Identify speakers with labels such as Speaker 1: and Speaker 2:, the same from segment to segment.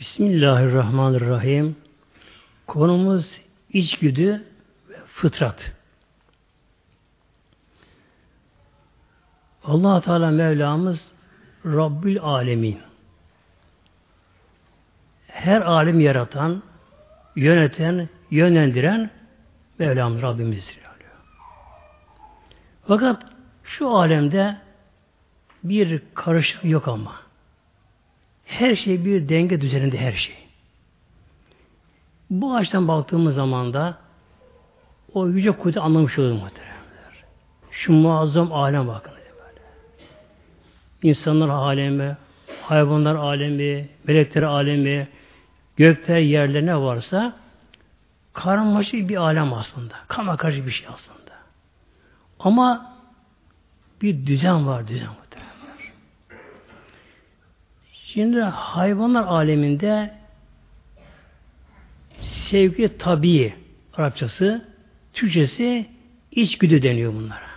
Speaker 1: Bismillahirrahmanirrahim. Konumuz içgüdü ve fıtrat. allah Teala Mevlamız Rabbül Alemin. Her alim yaratan, yöneten, yönlendiren Mevlamız Rabbimizdir. Fakat şu alemde bir karışık yok ama. Her şey bir denge düzeninde her şey. Bu açıdan baktığımız zaman da o yüce kudret anlamış olur muhteremler. Şu muazzam alem bakın. Böyle. İnsanlar alemi, hayvanlar alemi, melekler alemi, gökler yerler ne varsa karmaşık bir alem aslında. Kama karşı bir şey aslında. Ama bir düzen var, düzen var. Şimdi hayvanlar aleminde sevgi tabii Arapçası, Türkçesi içgüdü deniyor bunlara.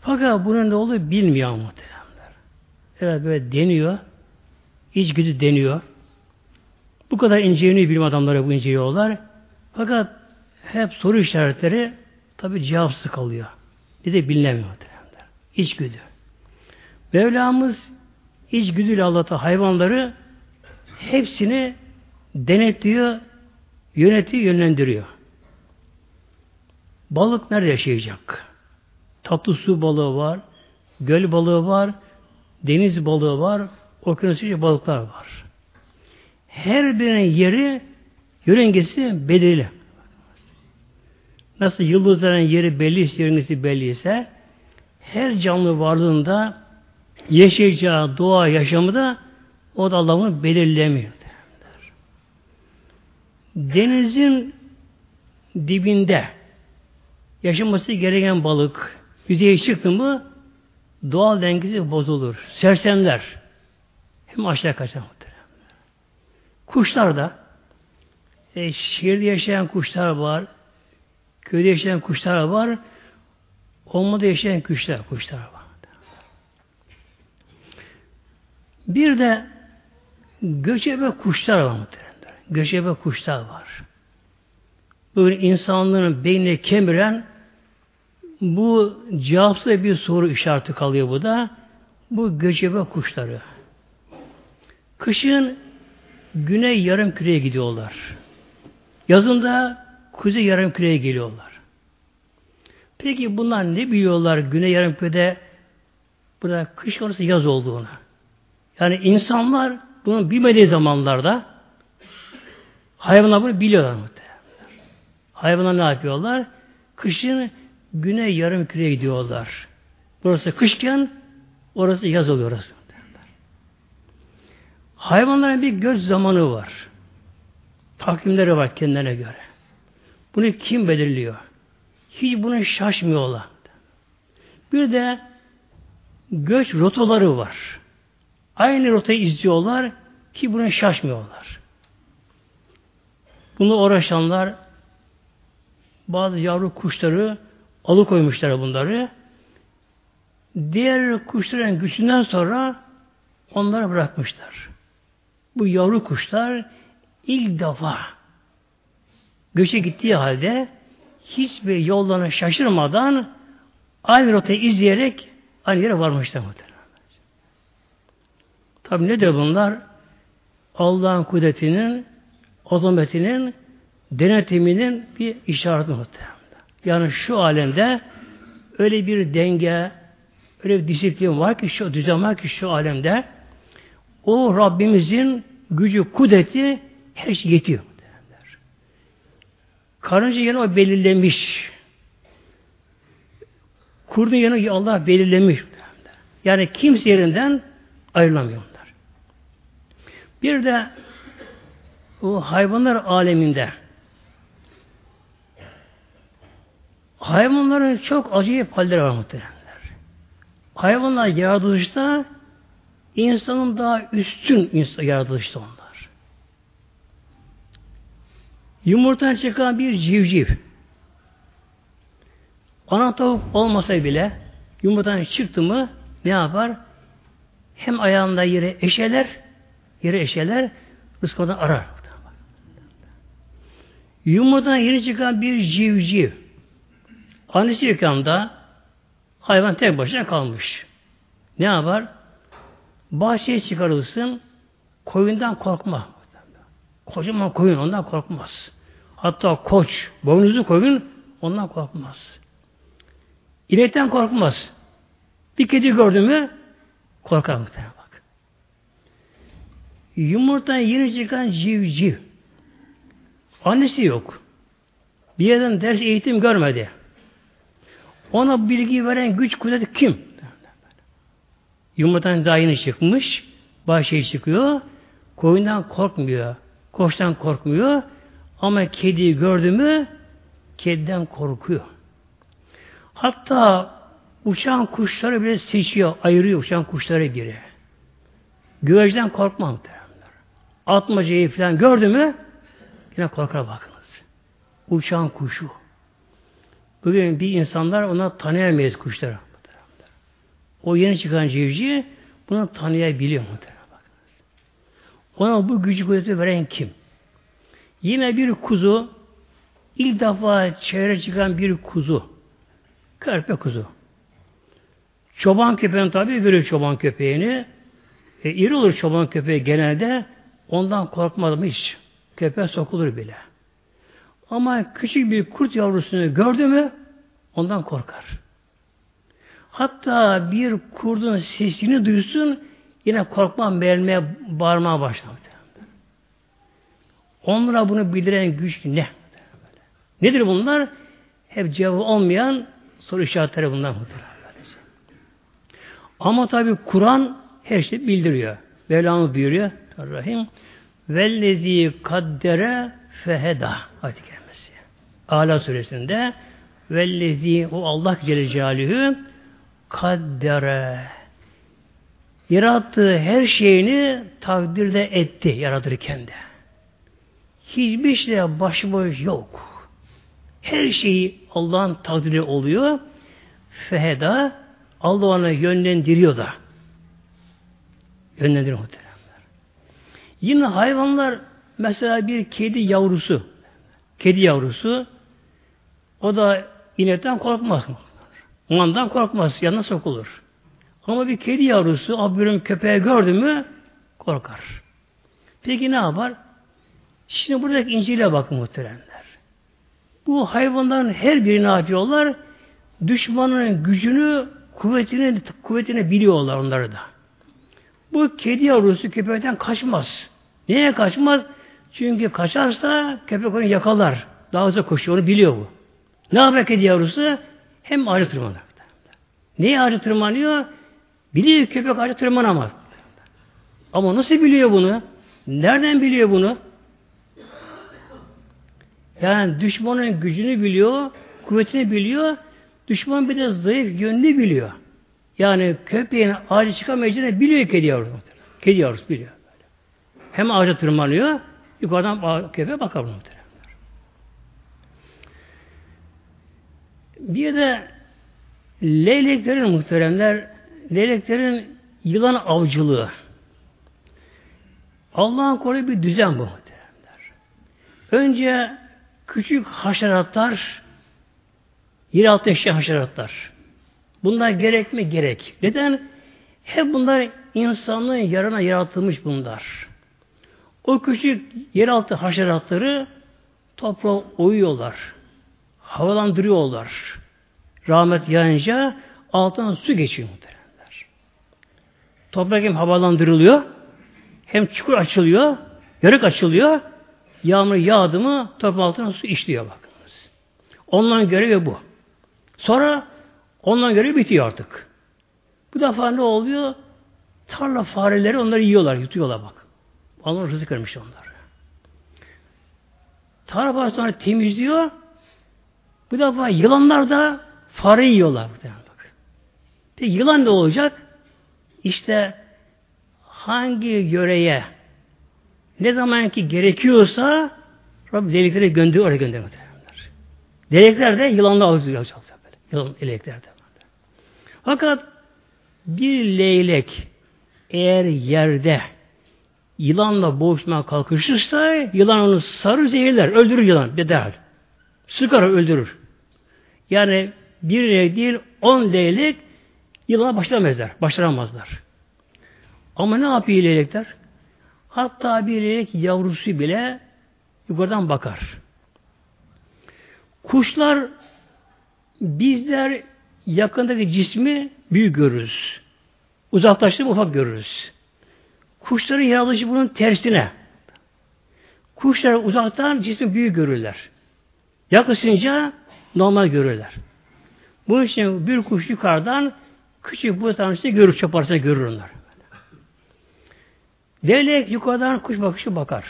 Speaker 1: Fakat bunun ne olduğu bilmiyor muhteremler. Evet böyle deniyor. İçgüdü deniyor. Bu kadar inceleniyor bilim adamları bu inceliyorlar. Fakat hep soru işaretleri tabi cevapsız kalıyor. Bir de bilinemiyor muhteremler. İçgüdü. Mevlamız içgüdüyle Allah'ta hayvanları hepsini denetliyor, yönetiyor, yönlendiriyor. Balık nerede yaşayacak? Tatlı su balığı var, göl balığı var, deniz balığı var, okyanus balıklar var. Her birinin yeri, yörüngesi belirli. Nasıl yıldızların yeri belli, yörüngesi belli ise her canlı varlığında yaşayacağı doğa yaşamı da o da Allah'ın belirlemiyor. Denizin dibinde yaşaması gereken balık yüzeye çıktı mı doğal dengesi bozulur. Sersemler hem aşağı kaçar Kuşlar da e, şehirde yaşayan kuşlar var, köyde yaşayan kuşlar var, olmadı yaşayan kuşlar, kuşlar var. Bir de göçebe kuşlar var muhtemelen. Göçebe kuşlar var. Böyle insanlığın beynine kemiren bu cevapsız bir soru işareti kalıyor bu da. Bu göçebe kuşları. Kışın güney yarım küreye gidiyorlar. Yazında kuzey yarım küreye geliyorlar. Peki bunlar ne biliyorlar güney yarım kürede burada kış orası yaz olduğunu? Yani insanlar bunu bilmediği zamanlarda hayvanlar bunu biliyorlar muhtemelen. Hayvanlar ne yapıyorlar? Kışın güney yarım küreye gidiyorlar. Burası kışken orası yaz oluyor orası. Hayvanların bir göz zamanı var. Takvimleri var kendilerine göre. Bunu kim belirliyor? Hiç bunu şaşmıyorlar. Bir de göç rotaları var. Aynı rotayı izliyorlar ki buna şaşmıyorlar. Bunu uğraşanlar bazı yavru kuşları alıkoymuşlar bunları. Diğer kuşların güçünden sonra onları bırakmışlar. Bu yavru kuşlar ilk defa göçe gittiği halde hiçbir yollarına şaşırmadan aynı rotayı izleyerek aynı yere varmışlar muhtemelen. Tabi ne de bunlar? Allah'ın kudretinin, azametinin, denetiminin bir işareti muhtemelen. Yani şu alemde öyle bir denge, öyle bir disiplin var ki, şu düzen var ki şu alemde o Rabbimizin gücü, kudreti her şey yetiyor. Karınca yine o belirlemiş. Kurdun yine Allah belirlemiş. Yani kimse yerinden ayrılamıyor. Bir de o hayvanlar aleminde hayvanların çok acayip halleri var muhteremler. Hayvanlar yaratılışta insanın daha üstün insan yaratılışta onlar. Yumurtadan çıkan bir civciv ana tavuk olmasa bile yumurtadan çıktı mı ne yapar? Hem ayağında yere eşeler yere eşeler, Rızkını arar. Yumurtadan yeni çıkan bir civciv. Annesi yıkamda hayvan tek başına kalmış. Ne yapar? Bahçeye çıkarılsın, koyundan korkma. Kocaman koyun ondan korkmaz. Hatta koç, boynuzlu koyun ondan korkmaz. İnekten korkmaz. Bir kedi gördü mü korkar muhtemelen. Yumurtadan yeni çıkan civciv. Annesi yok. Bir yerden ders eğitim görmedi. Ona bilgi veren güç kudret kim? Yumurtadan daha yeni çıkmış. Bahçeye çıkıyor. Koyundan korkmuyor. Koçtan korkmuyor. Ama kediyi gördü mü kediden korkuyor. Hatta uçan kuşları bile seçiyor, ayırıyor uçan kuşlara göre. Güverciden korkmam derler. Atmacayı falan gördü mü yine korkar bakınız. Uçan kuşu. Bugün bir insanlar ona tanıyamayız kuşları. O yeni çıkan civciv bunu tanıyabiliyor muhtemelen. Ona bu gücü kudreti veren kim? Yine bir kuzu ilk defa çevre çıkan bir kuzu. Körpe kuzu. Çoban köpeğin tabi görüyor çoban köpeğini. E, iri olur çoban köpeği genelde. Ondan korkmadım hiç. Köpeğe sokulur bile. Ama küçük bir kurt yavrusunu gördü mü ondan korkar. Hatta bir kurdun sesini duysun yine korkma vermeye bağırmaya başlar. Onlara bunu bildiren güç ne? Nedir bunlar? Hep cevabı olmayan soru işaretleri bunlar muhtemelen. Ama tabi Kur'an her şeyi bildiriyor. Mevlamı buyuruyor. Rahim. Vellezi kaddere feheda. Ayet gelmesi. Ala suresinde Vellezi o Allah Celle Celaluhu kaddere yarattığı her şeyini takdirde etti yaratırken de. Hiçbir şey başıboş yok. Her şeyi Allah'ın takdiri oluyor. Feheda Allah onu yönlendiriyor da. Yönlendiriyor muhteremler. Yine hayvanlar mesela bir kedi yavrusu kedi yavrusu o da inekten korkmaz. Ondan korkmaz. Yanına sokulur. Ama bir kedi yavrusu abürüm köpeği gördü mü korkar. Peki ne yapar? Şimdi buradaki İncil'e bakın muhteremler. Bu hayvanların her biri ne yapıyorlar? Düşmanın gücünü, kuvvetini, kuvvetini biliyorlar onları da. Bu kedi yavrusu köpekten kaçmaz. Niye kaçmaz? Çünkü kaçarsa köpek onu yakalar. Daha hızlı koşuyor, onu biliyor bu. Ne yapar kedi yavrusu? Hem ağacı tırmanır. Niye ağacı tırmanıyor? Biliyor köpek ağacı tırmanamaz. Ama nasıl biliyor bunu? Nereden biliyor bunu? Yani düşmanın gücünü biliyor, kuvvetini biliyor, düşman bir de zayıf yönünü biliyor. Yani köpeğin ağacı çıkamayacağını biliyor kedi yavrusu. Kedi yavrusu biliyor. Hem ağaca tırmanıyor, yukarıdan köpeğe bakar muhtemelen. Bir de leyleklerin muhteremler, leyleklerin yılan avcılığı. Allah'ın koruduğu bir düzen bu muhteremler. Önce küçük haşeratlar, yeraltı eşya haşeratlar. Bunlar gerek mi? Gerek. Neden? Hep bunlar insanlığın yarına yaratılmış bunlar. O küçük yeraltı haşeratları toprağa uyuyorlar. Havalandırıyorlar. Rahmet yağınca altından su geçiyor muhtemelenler. Toprak hem havalandırılıyor hem çukur açılıyor, yarık açılıyor, Yağmur yağdı mı toprak altına su işliyor bakınız. Onların görevi bu. Sonra onların görevi bitiyor artık. Bu defa ne oluyor? Tarla fareleri onları yiyorlar, yutuyorlar bak. Allah rızık vermiş onlara. Tarla faresi sonra temizliyor. Bu defa yılanlar da fare yiyorlar. Peki yılan ne olacak? İşte hangi yöreye ne zaman ki gerekiyorsa Rabbim delikleri gönderiyor, oraya gönderiyor. Delikler de yılanla avcılıyor. Yılan delikler de. Fakat bir leylek eğer yerde yılanla boğuşmaya kalkışırsa yılan onu sarı zehirler. Öldürür yılan. Bir derhal. Sıkar öldürür. Yani bir değil on leylek yılana başlamazlar. Başaramazlar. Ama ne yapıyor leylekler? Hatta bir leylek yavrusu bile yukarıdan bakar. Kuşlar bizler yakındaki cismi büyük görürüz. Uzaklaştığında ufak görürüz. Kuşların yaratılışı bunun tersine. Kuşlar uzaktan cismi büyük görürler. Yaklaşınca normal görürler. Bu için bir kuş yukarıdan küçük bu tanesi görür, çaparsa görür onlar. Leylek yukarıdan kuş bakışı bakar.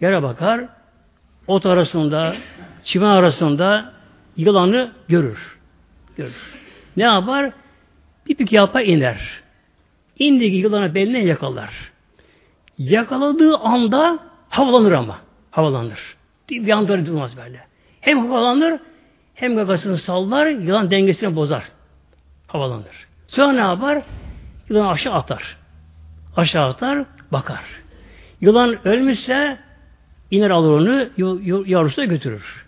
Speaker 1: Yere bakar. Ot arasında, çimen arasında yılanı görür. Görür. Ne yapar? Bir pik yapa iner. İndiği yılanı beline yakalar. Yakaladığı anda havalanır ama. Havalanır. Bir anda durmaz böyle. Hem havalanır hem gagasını sallar, yılan dengesini bozar. Havalanır. Sonra ne yapar? Yılan aşağı atar. Aşağı atar, bakar. Yılan ölmüşse iner alır onu, yavrusuna götürür.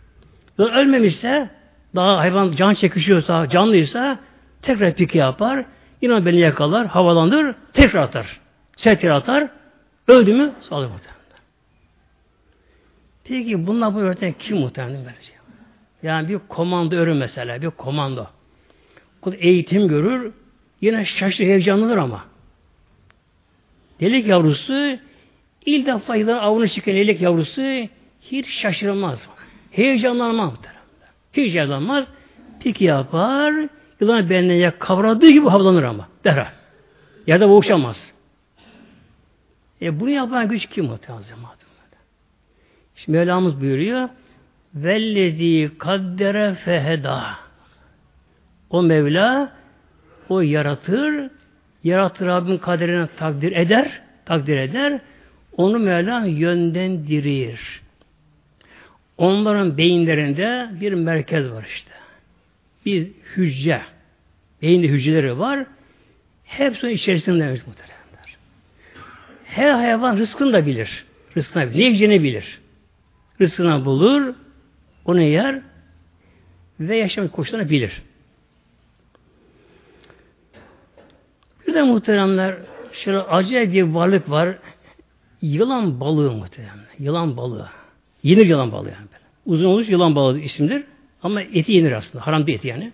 Speaker 1: Yılan ölmemişse, daha hayvan can çekişiyorsa, canlıysa tekrar piki yapar. Yine beni yakalar, havalandır, tekrar atar. Sert atar. Öldü mü? Sağlık muhtemelen. Peki bunlar bu öğreten kim muhtemelen verecek? Yani bir komando örü mesela, bir komando. Bu eğitim görür, yine şaşırır, heyecanlanır ama. Delik yavrusu ilk defa yılan avını çıkan delik yavrusu hiç şaşırmaz. Heyecanlanmaz. Hiç heyecanlanmaz. Piki yapar, yılan beline kavradığı gibi havlanır ama. Derhal. Yerde boğuşamaz. E bunu yapan güç kim muhtemelen? Şimdi Mevlamız buyuruyor Vellezi kaddere feheda. O Mevla o yaratır, yaratır Rabbin kaderine takdir eder, takdir eder. Onu Mevla yönlendirir. Onların beyinlerinde bir merkez var işte. Bir hücre. Beyinde hücreleri var. Hepsinin içerisinde muhteremler. Her hayvan rızkını da bilir. Rızkını bilir. Ne yiyeceğini bilir. Rızkını bulur, onu yer ve yaşam koşullarını bilir. Bir de muhteremler şöyle acayip bir varlık var. Yılan balığı muhteremler. Yılan balığı. Yenir yılan balığı yani. Uzun oluş yılan balığı isimdir. Ama eti yenir aslında. Haram değil eti yani.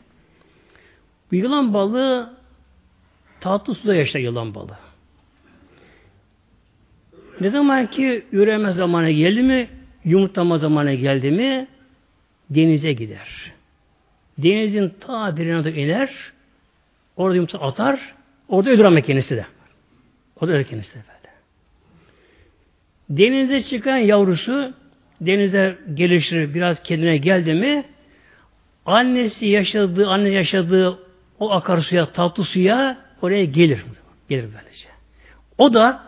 Speaker 1: Bu yılan balığı tatlı suda yaşar yılan balığı. Ne zaman ki üreme zamanı geldi mi, yumurtlama zamanı geldi mi, denize gider. Denizin ta derine iner, orada yumurta atar, orada ölür ama kendisi de. O da ölür kendisi de. Denize çıkan yavrusu denize gelişir, biraz kendine geldi mi annesi yaşadığı, anne yaşadığı o akarsuya, tatlı suya oraya gelir. Gelir böylece. O da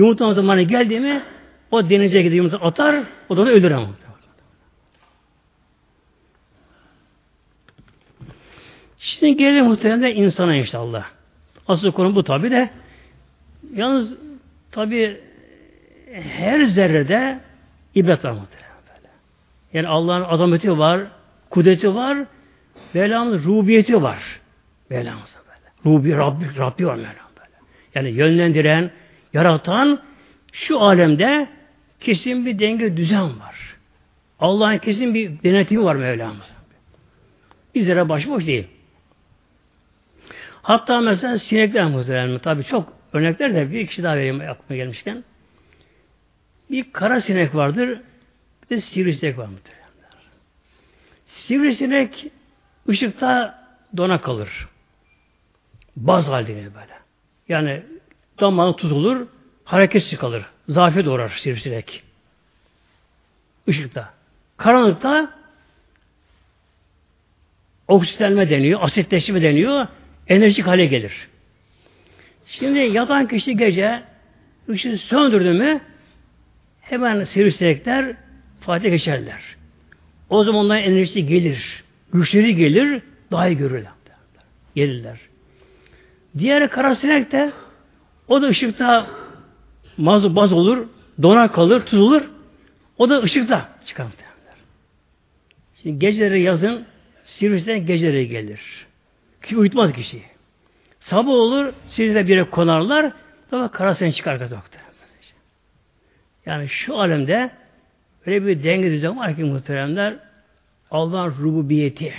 Speaker 1: yumurta zamanı geldi mi o denize gidiyor yumurta atar, o da onu ölür ama. Şimdi gelelim muhtemelen insana inşallah. Asıl konu bu tabi de. Yalnız tabi her zerrede ibret var muhtemelen böyle. Yani Allah'ın azameti var, kudreti var, Mevlam'ın rubiyeti var. Mevlam'ın böyle. Rubi, Rabbi, Rabbi var Mevlam böyle. Yani yönlendiren, yaratan şu alemde kesin bir denge düzen var. Allah'ın kesin bir denetimi var Mevlam'ın. Bizlere başboş değil. Hatta mesela sinekler muhtemelen. Tabii çok örnekler de bir kişi daha vereyim aklıma gelmişken. Bir kara sinek vardır. Bir de sivrisinek var muhtemelen. Sivrisinek ışıkta dona kalır. Baz halinde böyle. Yani damarı tutulur, hareketsiz kalır. Zafiyet uğrar sivrisinek. Işıkta. Karanlıkta oksitlenme deniyor, asitleşme deniyor enerjik hale gelir. Şimdi yatan kişi gece ışığı söndürdü mü hemen sivrisinekler Fatih geçerler. O zaman onların enerjisi gelir. Güçleri gelir, daha iyi görürler. Gelirler. Diğer karasinek de o da ışıkta Maz, baz olur, donar kalır, tuz olur. O da ışıkta çıkar. Şimdi geceleri yazın sivrisinek geceleri gelir. Ki uyutmaz kişiyi. Sabah olur, sivrisinek bir yere konarlar, daha karasını çıkar kazakta. Yani şu alemde öyle bir denge düzen var ki muhteremler Allah'ın rububiyeti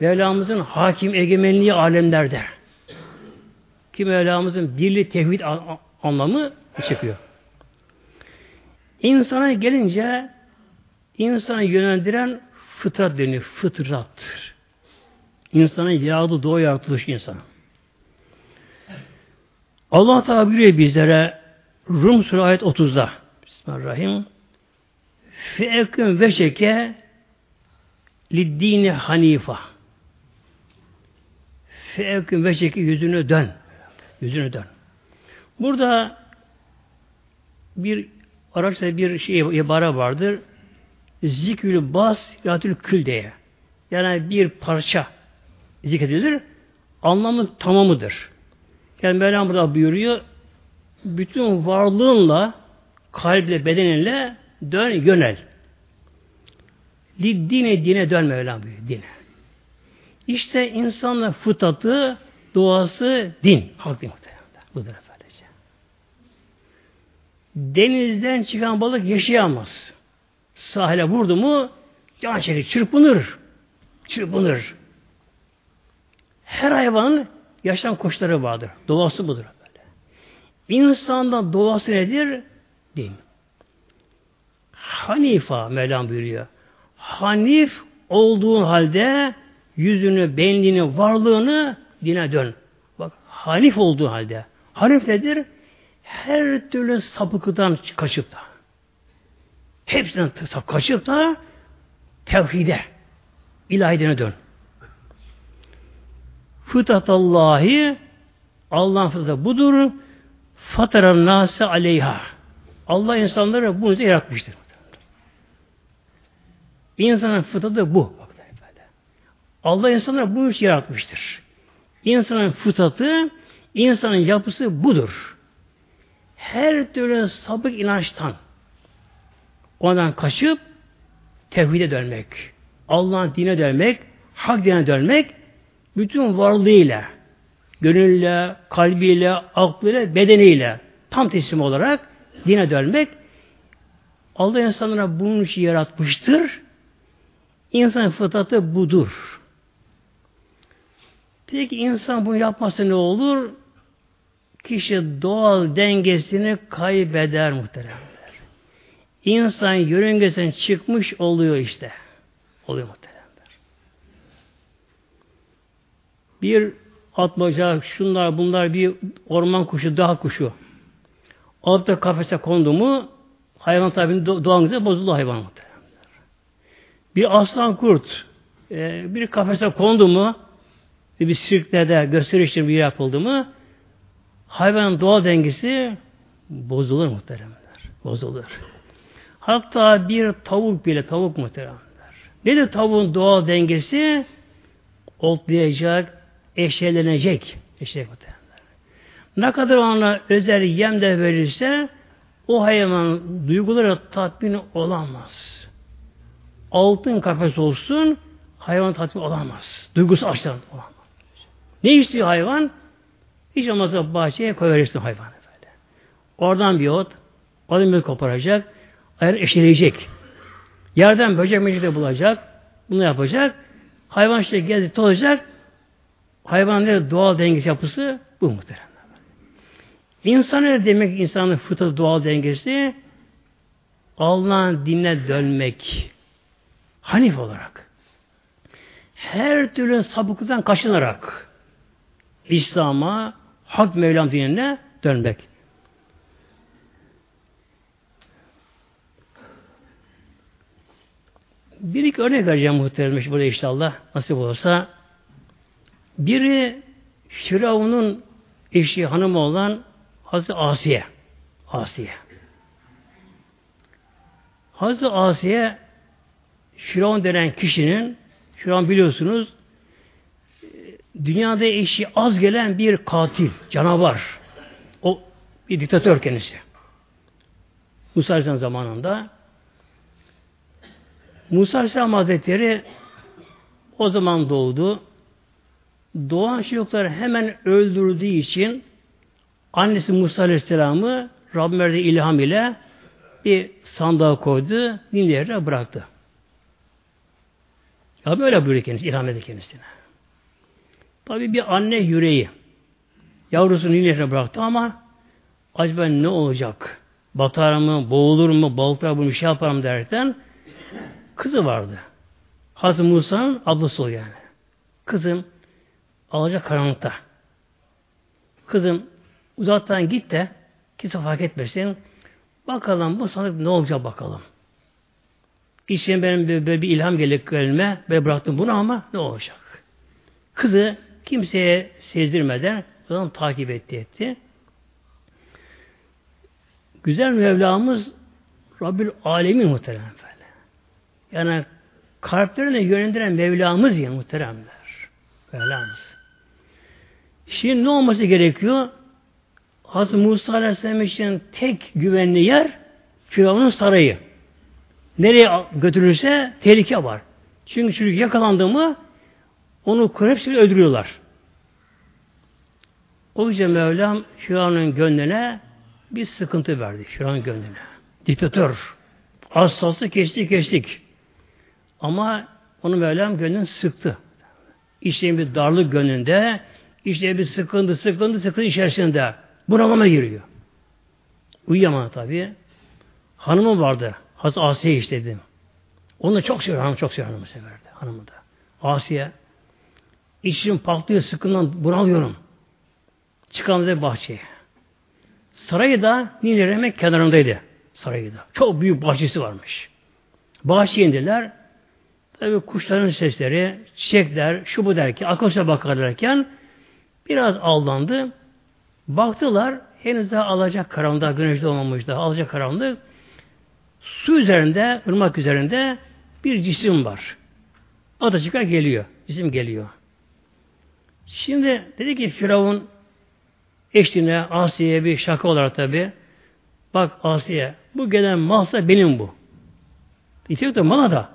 Speaker 1: Mevlamızın hakim egemenliği alemlerde ki Mevlamızın birli tevhid anlamı çıkıyor. İnsana gelince insanı yönlendiren fıtrat deniyor. Fıtrattır. İnsanın yaradı doğu yaratılış insan. Allah Teala buyuruyor bizlere Rum Suresi ayet 30'da Bismillahirrahmanirrahim Feeküm veşeke liddini hanifa Feeküm veşeke yüzünü dön. Yüzünü dön. Burada bir araçta bir şey ibare vardır. Zikrül bas yatül kül diye. Yani bir parça zikredilir. Anlamı tamamıdır. Yani Mevlam burada buyuruyor. Bütün varlığınla kalple, bedeninle dön, yönel. Dine, dine dön Mevlam buyuruyor. Dine. İşte insanla fıtatı, doğası din. Halk din Budur efendice. Denizden çıkan balık yaşayamaz. Sahile vurdu mu can çekir, çırpınır. Çırpınır. Her hayvanın yaşam koşulları vardır. Doğası budur. Böyle. İnsandan doğası nedir? Din. Hanifa Mevlam buyuruyor. Hanif olduğun halde yüzünü, benliğini, varlığını dine dön. Bak hanif olduğu halde. Hanif nedir? Her türlü sapıkıdan kaçıp da hepsinden kaçıp da tevhide, ilahidine dön. Fıtatallahi Allah'ın fıtratı budur. Fataran nase aleyha. Allah insanları bu yüzden yaratmıştır. İnsanın fıtratı bu. Allah insanları bu yüzden yaratmıştır. İnsanın fıtratı, insanın yapısı budur. Her türlü sabık inançtan ondan kaçıp tevhide dönmek, Allah'ın dine dönmek, hak dine dönmek, bütün varlığıyla, gönülle, kalbiyle, aklıyla, bedeniyle tam teslim olarak dine dönmek Allah insanlara bunun için yaratmıştır. İnsan fıtratı budur. Peki insan bunu yapmasa ne olur? Kişi doğal dengesini kaybeder muhteremler. İnsan yörüngesinden çıkmış oluyor işte. Oluyor muhteremler. Bir atmaca, şunlar bunlar bir orman kuşu, dağ kuşu. Alıp da kafese kondu mu hayvan tabi doğan güzel bozuldu hayvan muhtemelen. Bir aslan kurt e, bir kafese kondu mu bir sirklerde gösterişli bir yapıldı mı hayvanın doğal dengesi bozulur muhteremler. Bozulur. Hatta bir tavuk bile tavuk muhteremler. Nedir tavuğun doğal dengesi? Otlayacak, eşelenecek. Eşek muhteremler. Ne kadar ona özel yem de verirse o hayvan duyguları tatmin olamaz. Altın kafes olsun hayvan tatmin olamaz. Duygusu açtan olamaz. Ne istiyor hayvan? Hiç olmazsa bahçeye koyverirsin hayvanı böyle. Oradan bir ot, oradan bir koparacak, ayar eşeleyecek. Yerden böcek mecik de bulacak, bunu yapacak. Hayvan işte gezip olacak. Hayvanın doğal dengesi yapısı bu muhterem. İnsan ne demek insanın fıtratı doğal dengesi? Allah'ın dinine dönmek. Hanif olarak. Her türlü sapıklıktan kaçınarak İslam'a, Hak Mevlam dinine dönmek. Bir iki örnek vereceğim muhtemelen burada inşallah nasip olursa. Biri Firavun'un eşi hanımı olan Hazreti Asiye. Asiye. Hazreti Asiye Firavun denen kişinin Firavun biliyorsunuz dünyada eşi az gelen bir katil, canavar. O bir diktatör kendisi. Musa Aleyhisselam zamanında. Musa Aleyhisselam Hazretleri o zaman doğdu. Doğan çocukları hemen öldürdüğü için annesi Musa Aleyhisselam'ı Rabbim verdiği ilham ile bir sandığa koydu, Nil bıraktı. Ya böyle buyuruyor kendisi, ilham etti kendisine. Tabi bir anne yüreği. Yavrusunu Nil bıraktı ama acaba ne olacak? Batar mı, boğulur mu, balıklar bunu şey yapar mı derken kızı vardı. Hazreti Musa'nın ablası o yani. Kızım alacak karanlıkta. Kızım uzaktan git de kimse fark etmesin. Bakalım bu sandık ne olacak bakalım. İçine benim böyle bir ilham gelip elime ve bıraktım bunu ama ne olacak? Kızı kimseye sezdirmeden onu takip etti etti. Güzel Mevlamız Rabbül Alemin muhterem böyle. Yani kalplerine yönlendiren Mevlamız ya muhteremler. Mevlamız. Şimdi ne olması gerekiyor? Hazreti Musa Aleyhisselam için tek güvenli yer Firavun'un sarayı. Nereye götürürse tehlike var. Çünkü çocuk yakalandı mı onu hepsini öldürüyorlar. O yüzden Mevlam Firavun'un gönlüne bir sıkıntı verdi. Firavun'un gönlüne. Diktatör. Hassası geçti geçtik. Ama onu Mevlam gönlünü sıktı. İşte bir darlık gönlünde, işte bir sıkıntı, sıkıntı, sıkıntı içerisinde. Bunalıma giriyor. Uyuyamadı tabi. Hanımı vardı. Hazreti Asiye işledim. Onu da çok seviyor. Hanım çok seviyor hanımı severdi. Hanımı da. Asiye. İçim patlıyor sıkından bunalıyorum. Çıkalım dedi bahçeye. Sarayı da Nil hemen kenarındaydı. Sarayı da. Çok büyük bahçesi varmış. Bahçeye indiler. Tabi kuşların sesleri, çiçekler, şu bu derken, akosya bakarlarken biraz aldandı. Baktılar, henüz daha alacak karanlıkta, güneş doğmamış daha, alacak karanlık. Su üzerinde, ırmak üzerinde bir cisim var. O da çıkar geliyor. Cisim geliyor. Şimdi dedi ki Firavun eşliğine Asiye'ye bir şaka olarak tabi bak Asiye bu gelen malsa benim bu. Diyecek de mala da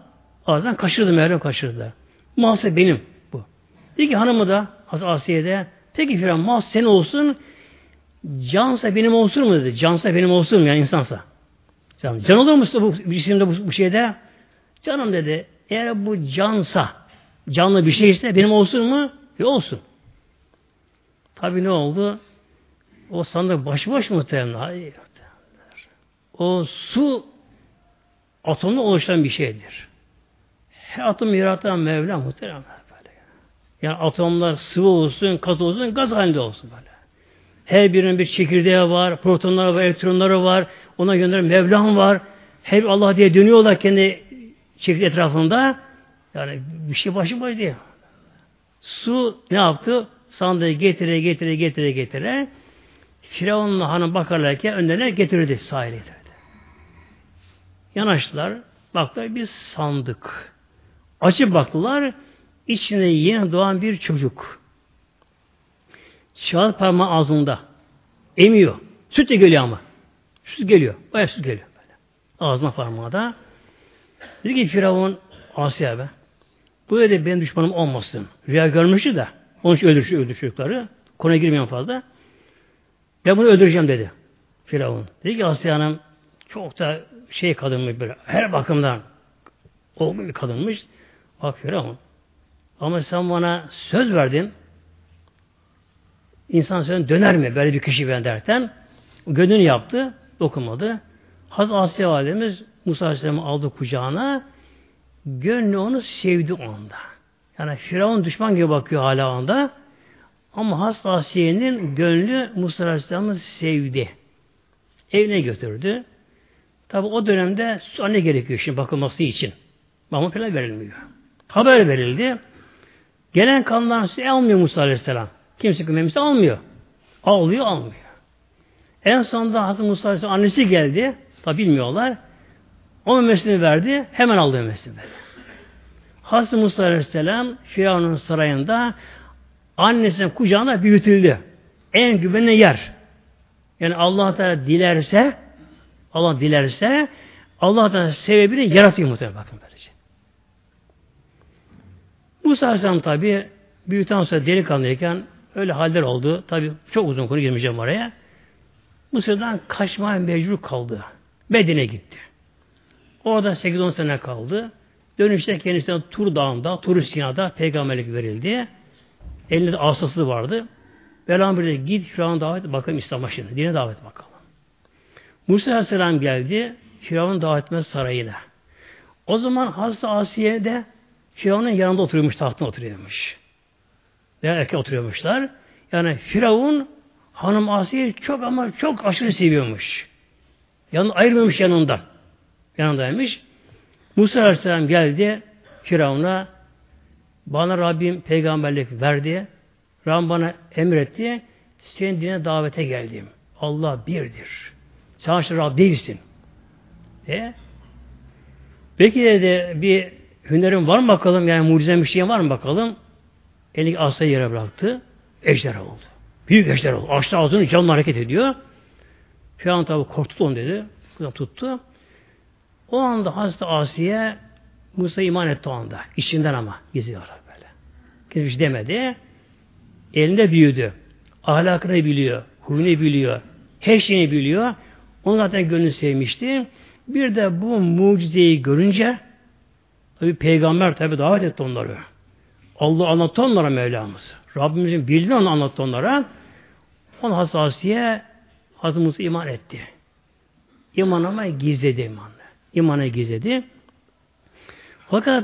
Speaker 1: ağzından kaçırdı Meryem kaçırdı. Malsa benim bu. Dedi ki hanımı da Asiye'de peki Firavun mal senin olsun cansa benim olsun mu dedi. Cansa benim olsun mu yani insansa. Can olur mu bu cisimde bu, bu şeyde? Canım dedi. Eğer bu cansa, canlı bir şeyse benim olsun mu? E olsun. Tabi ne oldu? O sandık başıboş muhtemelen. Hayır. O su atomla oluşan bir şeydir. Her atom yaratan Mevla muhtemelen böyle. Yani atomlar sıvı olsun, katı olsun, gaz halinde olsun böyle. Her birinin bir çekirdeği var, protonları var, elektronları var, ona gönderen Mevlam var. Her Allah diye dönüyorlar kendi çekirdeği etrafında. Yani bir şey başı başı değil. Su ne yaptı? Sandığı getire, getire, getire, getire. Firavun'la hanım bakarlarken önlerine getirirdi sahile getirdi. Yanaştılar. Baktılar bir sandık. Açıp baktılar. içinde yeni doğan bir çocuk. Şahit parmağı ağzında. Emiyor. Süt de geliyor ama. Süt geliyor. Bayağı süt geliyor. Ağzına parmağı da. Dedi ki Firavun Asya be. Bu evde benim düşmanım olmasın. Rüya görmüştü de. Onun için öldürüş, çocukları. Konuya girmiyorum fazla. Ben bunu öldüreceğim dedi. Firavun. Dedi ki Asya Hanım çok da şey kadınmış böyle. Her bakımdan olgun bir kadınmış. Bak Firavun. Ama sen bana söz verdin. İnsan sözüne döner mi böyle bir kişi ben derken gönlünü yaptı, dokunmadı. Hazreti Asya Validemiz Musa Aleyhisselam'ı aldı kucağına gönlü onu sevdi onda. Yani Firavun düşman gibi bakıyor hala onda. Ama Hazreti Asiye'nin gönlü Musa Aleyhisselam'ı sevdi. Evine götürdü. Tabi o dönemde su anne gerekiyor şimdi bakılması için. Mama falan verilmiyor. Haber verildi. Gelen kanlar su almıyor Musa Aleyhisselam. Kimse memesi almıyor. Ağlıyor almıyor. En sonunda Hazreti Musa Aleyhisselam annesi geldi. Tabi bilmiyorlar. O memesini verdi. Hemen aldı verdi. Hazreti Musa Aleyhisselam Firavun'un sarayında annesinin kucağına büyütüldü. En güvenli yer. Yani Allah Teala dilerse Allah dilerse Allah da sebebini yaratıyor muhtemelen bakın böylece. Musa Aleyhisselam tabi büyükten sonra delikanlıyken öyle haller oldu. Tabi çok uzun konu girmeyeceğim oraya. Mısır'dan kaçmaya mecbur kaldı. Medine gitti. Orada 8-10 sene kaldı. Dönüşte kendisine Tur Dağı'nda, Tur peygamberlik verildi. Elinde de asası vardı. Velhamdülillah de git Firavun davet bakalım İslam'a şimdi. Dine davet bakalım. Musa Aleyhisselam geldi Firavun davet etmez sarayına. O zaman Hazreti Asiye de Firavun'un yanında oturuyormuş, tahtına oturuyormuş. Veya erkek oturuyormuşlar. Yani Firavun hanım Asiye çok ama çok aşırı seviyormuş. Yanını ayırmamış yanından. Yanındaymış. Musa Aleyhisselam geldi Firavun'a bana Rabbim peygamberlik verdi. Rabbim bana emretti. Senin dine davete geldim. Allah birdir. Sen işte Rab değilsin. E? Peki dedi bir hünerin var mı bakalım? Yani mucize bir şey var mı bakalım? Elini asayı yere bıraktı. Ejderha oldu. Büyük ejderha oldu. Açtı ağzını canlı hareket ediyor. An tabi korktu onu dedi. Tuttu. O anda Hazreti Asiye Musa iman etti o anda. İçinden ama gizli böyle. Kimse demedi. Elinde büyüdü. Ahlakını biliyor. Huyunu biliyor. Her şeyini biliyor. Onu zaten gönlü sevmişti. Bir de bu mucizeyi görünce tabi peygamber tabi davet etti onları. Allah anlattı onlara Mevlamız. Rabbimizin bildiğini onu anlattı onlara. Onun hassasiye Hazreti Musa iman etti. İman ama gizledi imanı. İmanı gizledi. Fakat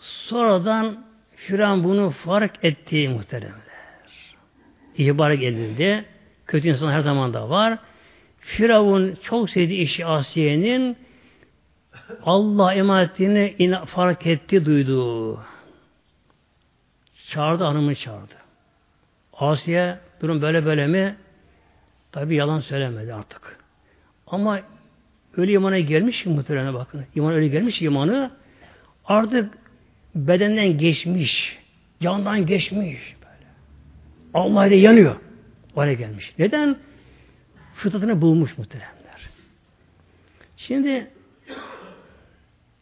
Speaker 1: sonradan Firavun bunu fark etti muhteremler. İhbar edildi. Kötü insan her zaman da var. Firavun çok sevdiği işi Asiye'nin Allah emanetini fark etti, duydu. Çağırdı, hanımını çağırdı. Asiye, durum böyle böyle mi? Tabi yalan söylemedi artık. Ama öyle imana gelmiş ki muhtemelen bakın. İman öyle gelmiş imanı artık bedenden geçmiş. Candan geçmiş. Böyle. Allah ile yanıyor. Oraya gelmiş. Neden? fıtratını bulmuş muhteremler. Şimdi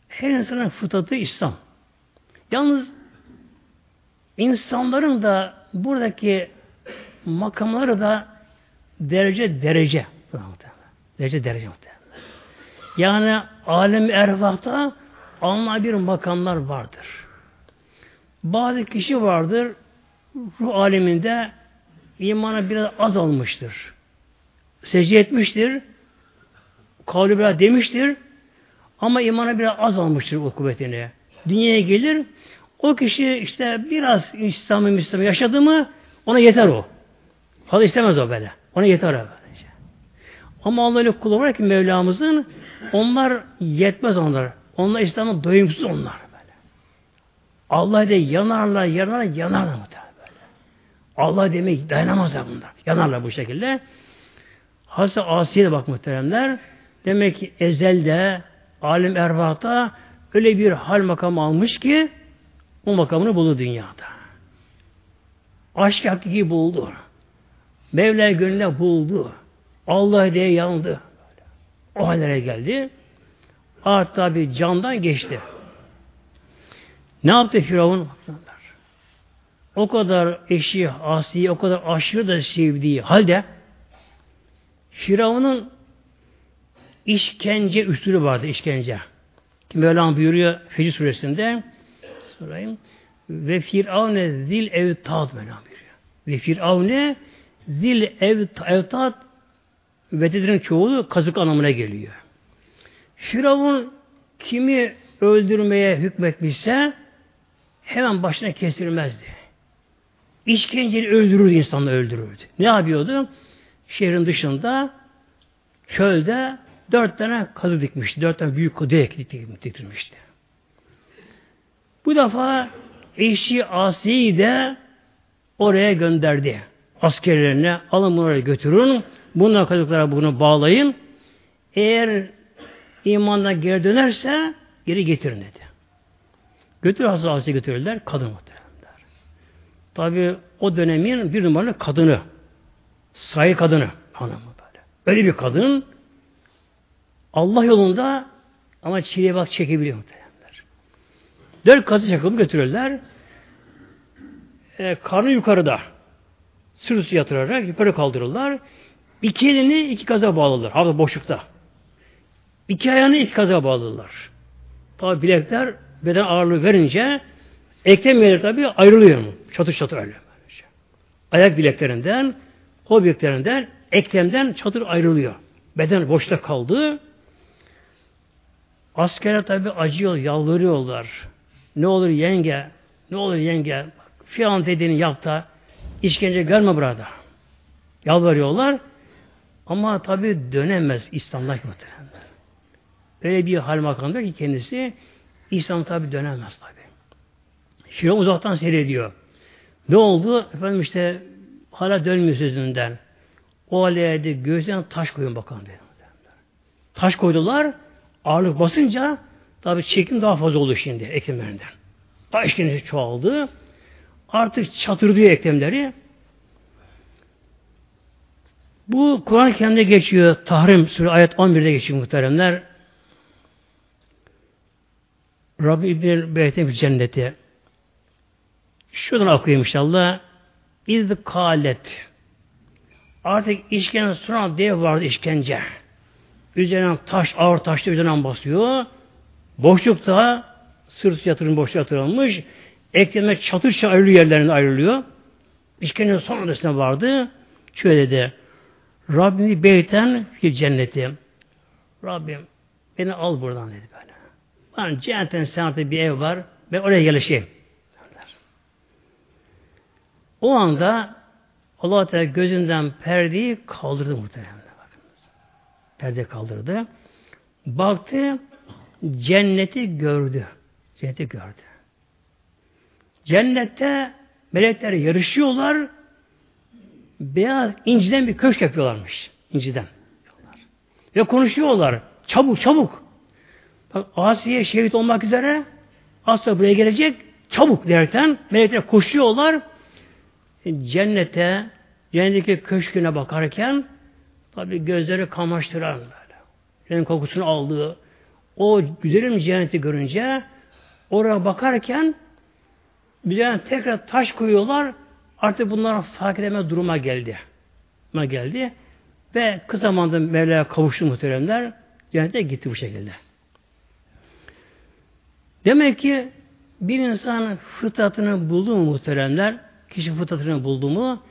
Speaker 1: her insanın fıtratı İslam. Yalnız insanların da buradaki makamları da derece derece derece derece. Yani alem ervahta alınan bir makamlar vardır. Bazı kişi vardır ruh aleminde imanı biraz az olmuştur secde etmiştir. Kavli biraz demiştir. Ama imana biraz az almıştır o kuvvetini. Dünyaya gelir. O kişi işte biraz İslam'ı Müslüman yaşadı mı ona yeter o. Fazla istemez o böyle. Ona yeter o. Ama Allah öyle kulu var ki Mevlamızın onlar yetmez onlar. Onlar İslam'ın doyumsuz onlar böyle. Allah de yanarlar, yanarlar, yanarlar muhtemelen böyle. Allah demek dayanamazlar bunlar. Yanarlar bu şekilde. Hazreti Asiye'ye bak muhteremler. Demek ki ezelde, alim ervahta öyle bir hal makamı almış ki o makamını buldu dünyada. Aşk hakiki buldu. Mevla gönlüne buldu. Allah diye yandı. O hallere geldi. Artık tabi candan geçti. Ne yaptı Firavun? O kadar eşi, asi, o kadar aşırı da sevdiği halde Firavun'un işkence üstürü vardı, işkence. Mevlam buyuruyor Fecr suresinde sorayım. Ve firavne zil evtad Mevlam buyuruyor. Ve firavne zil evtad Vetedrin çoğulu kazık anlamına geliyor. Firavun kimi öldürmeye hükmetmişse hemen başına kesilmezdi. İşkenceyi öldürürdü, insanları öldürürdü. Ne yapıyordu? şehrin dışında çölde dört tane kazı dikmişti. Dört tane büyük kazı diktirmişti. Bu defa eşi Asiye'yi de oraya gönderdi. Askerlerine alın bunları götürün. Bunlar kazıklara bunu bağlayın. Eğer imandan geri dönerse geri getirin dedi. Götür Hazreti Asiye götürürler. Kadın muhtemelenler. Tabi o dönemin bir numaralı kadını. Sahi kadını hanımı böyle. Öyle bir kadın Allah yolunda ama çileye bak çekebiliyor muhtemelenler. Dört katı çakılıp götürürler. E, karnı yukarıda. Sırtı yatırarak yukarı kaldırırlar. İki elini iki kaza bağlılar. Havada boşlukta. İki ayağını iki kaza bağlılar. Tabi bilekler beden ağırlığı verince eklem yerleri tabi ayrılıyor mu? Çatır çatır ayrılıyor. Ayak bileklerinden, kol bileklerinden, eklemden çatır ayrılıyor. Beden boşta kaldı. Askere tabi acıyor, yalvarıyorlar. Ne olur yenge, ne olur yenge, filan dediğini yap da işkence görme burada. Yalvarıyorlar. Ama tabi dönemez İslam'da muhtemelen. Öyle bir hal makamda ki kendisi İslam tabi dönemez tabi. Şimdi uzaktan seyrediyor. Ne oldu? Efendim işte hala dönmüyor sözünden. O aleyhde gözden taş koyun bakalım diyor. Taş koydular. Ağırlık basınca tabi çekim daha fazla oldu şimdi eklemlerinden. Daha işkence çoğaldı. Artık çatırdıyor eklemleri. Bu Kur'an-ı Kerim'de geçiyor. Tahrim Sure ayet 11'de geçiyor muhteremler. Rabbi İbn-i Beytem cenneti. Şuradan okuyayım inşallah. İz kalet. Artık işkence sonra dev vardı işkence. Üzerine taş, ağır taşla üzerine basıyor. Boşlukta sırt yatırım boşluğa yatırılmış. Eklemler çatır çatır ayrılıyor yerlerinde ayrılıyor. İşkence son adresine vardı. Şöyle dedi. Rabbimi beyten ki cenneti. Rabbim beni al buradan dedi böyle. Bana cennetten senatı bir ev var. Ben oraya gelişeyim. O anda Allah Teala gözünden perdeyi kaldırdı muhtemelen. Bakınız. Perde kaldırdı. Baktı cenneti gördü. Cenneti gördü. Cennette melekler yarışıyorlar. Beyaz inciden bir köşk yapıyorlarmış. İnciden. Ve konuşuyorlar. Çabuk çabuk. Bak Asiye şehit olmak üzere Asya buraya gelecek. Çabuk derken melekler koşuyorlar cennete, cennetteki köşküne bakarken tabi gözleri kamaştıran böyle. Cennet kokusunu aldığı o güzelim cenneti görünce oraya bakarken bir tekrar taş koyuyorlar. Artık bunlar fark edeme duruma geldi. Duruma geldi. Ve kısa zamanda Mevla'ya kavuştu muhteremler. Cennete gitti bu şekilde. Demek ki bir insan fıtratını buldu mu muhteremler? kişi fıtratını buldu mu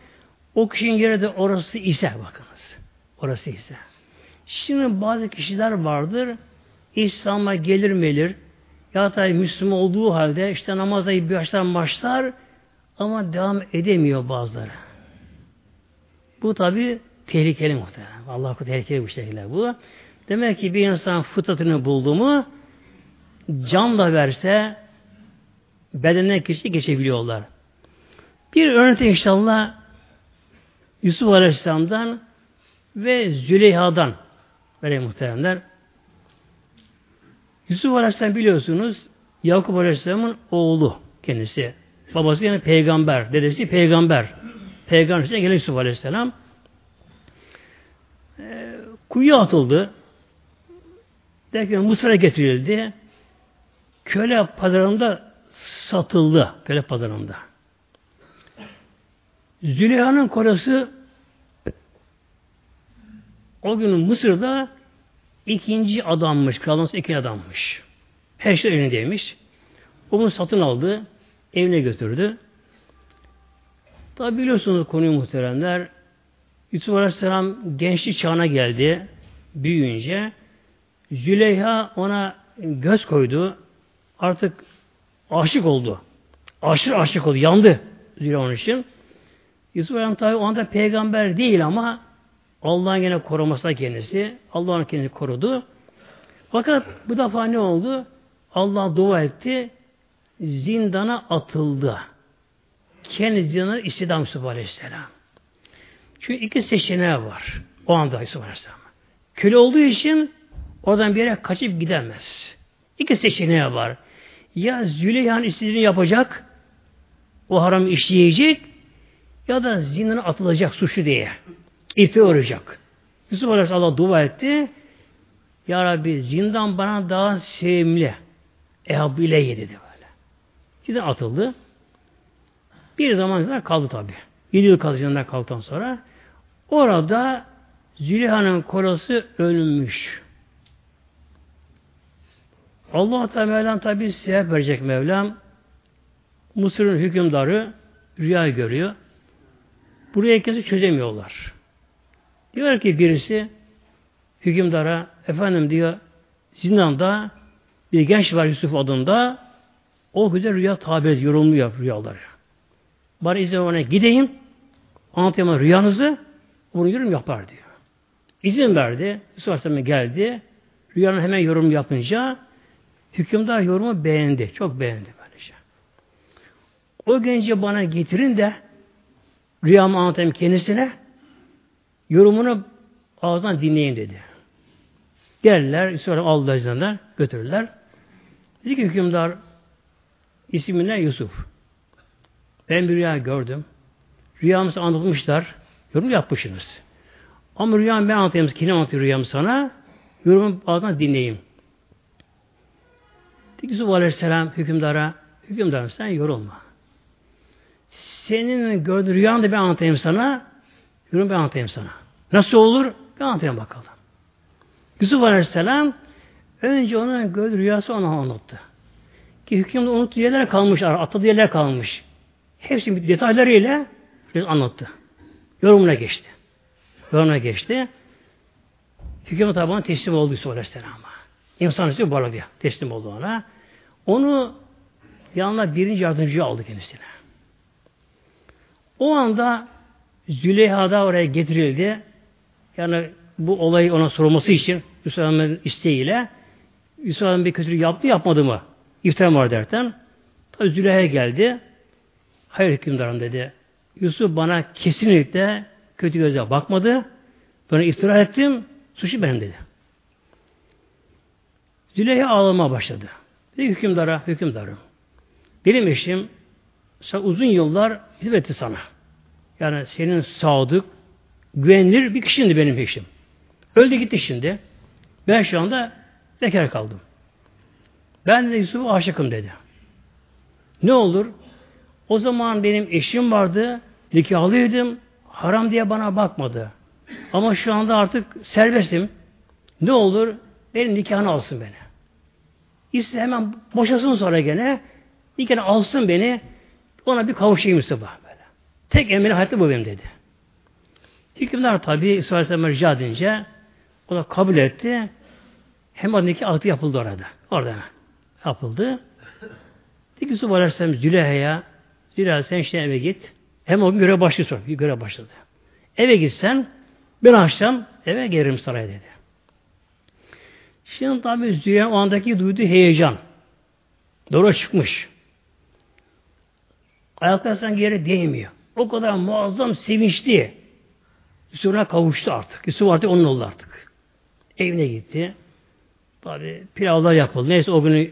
Speaker 1: o kişinin yeri de orası ise bakınız. Orası ise. Şimdi bazı kişiler vardır İslam'a gelir melir ya da Müslüman olduğu halde işte namaza bir baştan başlar ama devam edemiyor bazıları. Bu tabi tehlikeli muhtemelen. Allah tehlikeli bir şekilde bu. Demek ki bir insan fıtratını buldu mu can da verse bedenen kişi geçebiliyorlar. Bir örnek inşallah Yusuf Aleyhisselam'dan ve Züleyha'dan böyle muhteremler. Yusuf Aleyhisselam biliyorsunuz Yakup Aleyhisselam'ın oğlu kendisi. Babası yani peygamber, dedesi peygamber. Peygamber için gelen Yusuf Aleyhisselam e, kuyuya atıldı. Derken Mısır'a getirildi. Köle pazarında satıldı. Köle pazarında. Züleyha'nın kocası o gün Mısır'da ikinci adammış. Kralın ikinci adammış. Her şey elindeymiş. O bunu satın aldı. Evine götürdü. Tabi biliyorsunuz konuyu muhteremler. Yusuf Aleyhisselam gençlik çağına geldi. Büyüyünce Züleyha ona göz koydu. Artık aşık oldu. Aşırı aşık oldu. Yandı Züleyha onun için. Yusuf Aleyhisselam tabi o anda peygamber değil ama Allah'ın yine korumasına kendisi. Allah onu kendini korudu. Fakat bu defa ne oldu? Allah dua etti. Zindana atıldı. Kendi zindanı istidam Yusuf Aleyhisselam. Çünkü iki seçeneği var. O anda Yusuf Aleyhisselam. Köle olduğu için oradan bir yere kaçıp gidemez. İki seçeneği var. Ya Züleyha'nın istediğini yapacak, o haramı işleyecek ya da zindana atılacak suçlu diye. İftira uğrayacak. Yusuf Aleyhisselam Allah dua etti. Ya Rabbi zindan bana daha sevimli. Ehabbu ileyye dedi Zindan atıldı. Bir zaman kadar kaldı tabi. Yedi yıl kaldı zindan kaldıktan sonra. Orada Züleyha'nın kolası ölmüş. Allah Teala Mevlam tabi sebep verecek Mevlam. Mısır'ın hükümdarı rüya görüyor. Buraya kimse çözemiyorlar. Diyor ki birisi hükümdara efendim diyor zindanda bir genç var Yusuf adında o güzel rüya tabir ediyor, yorumluyor rüyaları. Bari izin ona gideyim anlatayım rüyanızı bunu yorum yapar diyor. İzin verdi. Yusuf geldi. Rüyanın hemen yorum yapınca hükümdar yorumu beğendi. Çok beğendi böylece. O genci bana getirin de rüyamı anlatayım kendisine yorumunu ağzından dinleyin dedi. Geldiler, sonra aldılar izninden, götürdüler. Dedi ki hükümdar ismine Yusuf. Ben bir rüya gördüm. Rüyamızı anlatmışlar. Yorum yapmışsınız. Ama rüyamı ben anlatayım. Kim anlatıyor rüyamı sana? Yorumu ağzından dinleyeyim. Yusuf Aleyhisselam hükümdara hükümdar sen yorulma. Senin gördüğün rüyanı da ben anlatayım sana. Yorum ben anlatayım sana. Nasıl olur? Ben anlatayım bakalım. Yusuf Aleyhisselam önce onun gördüğü rüyası ona anlattı. Ki hükümde unuttuğu yerler kalmış, atladığı yerler kalmış. Hepsini detaylarıyla anlattı. Yorumuna geçti. Yorumuna geçti. Hükümet tabi teslim oldu Yusuf Aleyhisselam'a. İnsan üstü varlık diye teslim oldu ona. Onu yanına birinci yardımcı aldı kendisine. O anda Züleyha da oraya getirildi. Yani bu olayı ona sorulması için Yusuf Aleyhisselam'ın isteğiyle Yusuf Aleyhisselam bir kötülük yaptı yapmadı mı? İftira var derken Züleyha geldi. Hayır hükümdarım dedi. Yusuf bana kesinlikle kötü gözle bakmadı. Bana iftira ettim. Suçu benim dedi. Züleyha ağlamaya başladı. Dedi hükümdara, hükümdarım. Benim eşim sen uzun yıllar hizmet etti sana. Yani senin sadık, güvenilir bir kişindi benim eşim. Öldü gitti şimdi. Ben şu anda bekar kaldım. Ben de Yusuf'a aşıkım dedi. Ne olur? O zaman benim eşim vardı, nikahlıydım, haram diye bana bakmadı. Ama şu anda artık serbestim. Ne olur? Benim nikahını alsın beni. İşte hemen boşasın sonra gene nikahını alsın beni ona bir kavuşayım Mustafa böyle. Tek emri hayatta bu benim dedi. Hükümdar tabi İsrail Aleyhisselam'a rica edince o da kabul etti. Hem nikah altı yapıldı orada. Orada yapıldı. Dedi Yusuf Aleyhisselam Züleyha'ya Züleyha sen şimdi eve git. Hem o görev başladı sonra. Bir görev başladı. Eve gitsen ben akşam eve gelirim saraya dedi. Şimdi tabi Züleyha o andaki duyduğu heyecan. Doğru çıkmış. Ayakları sanki yere değmiyor. O kadar muazzam sevinçli. Yusuf'a kavuştu artık. Yusuf artık onun oldu artık. Evine gitti. Tabi pilavlar yapıldı. Neyse o günü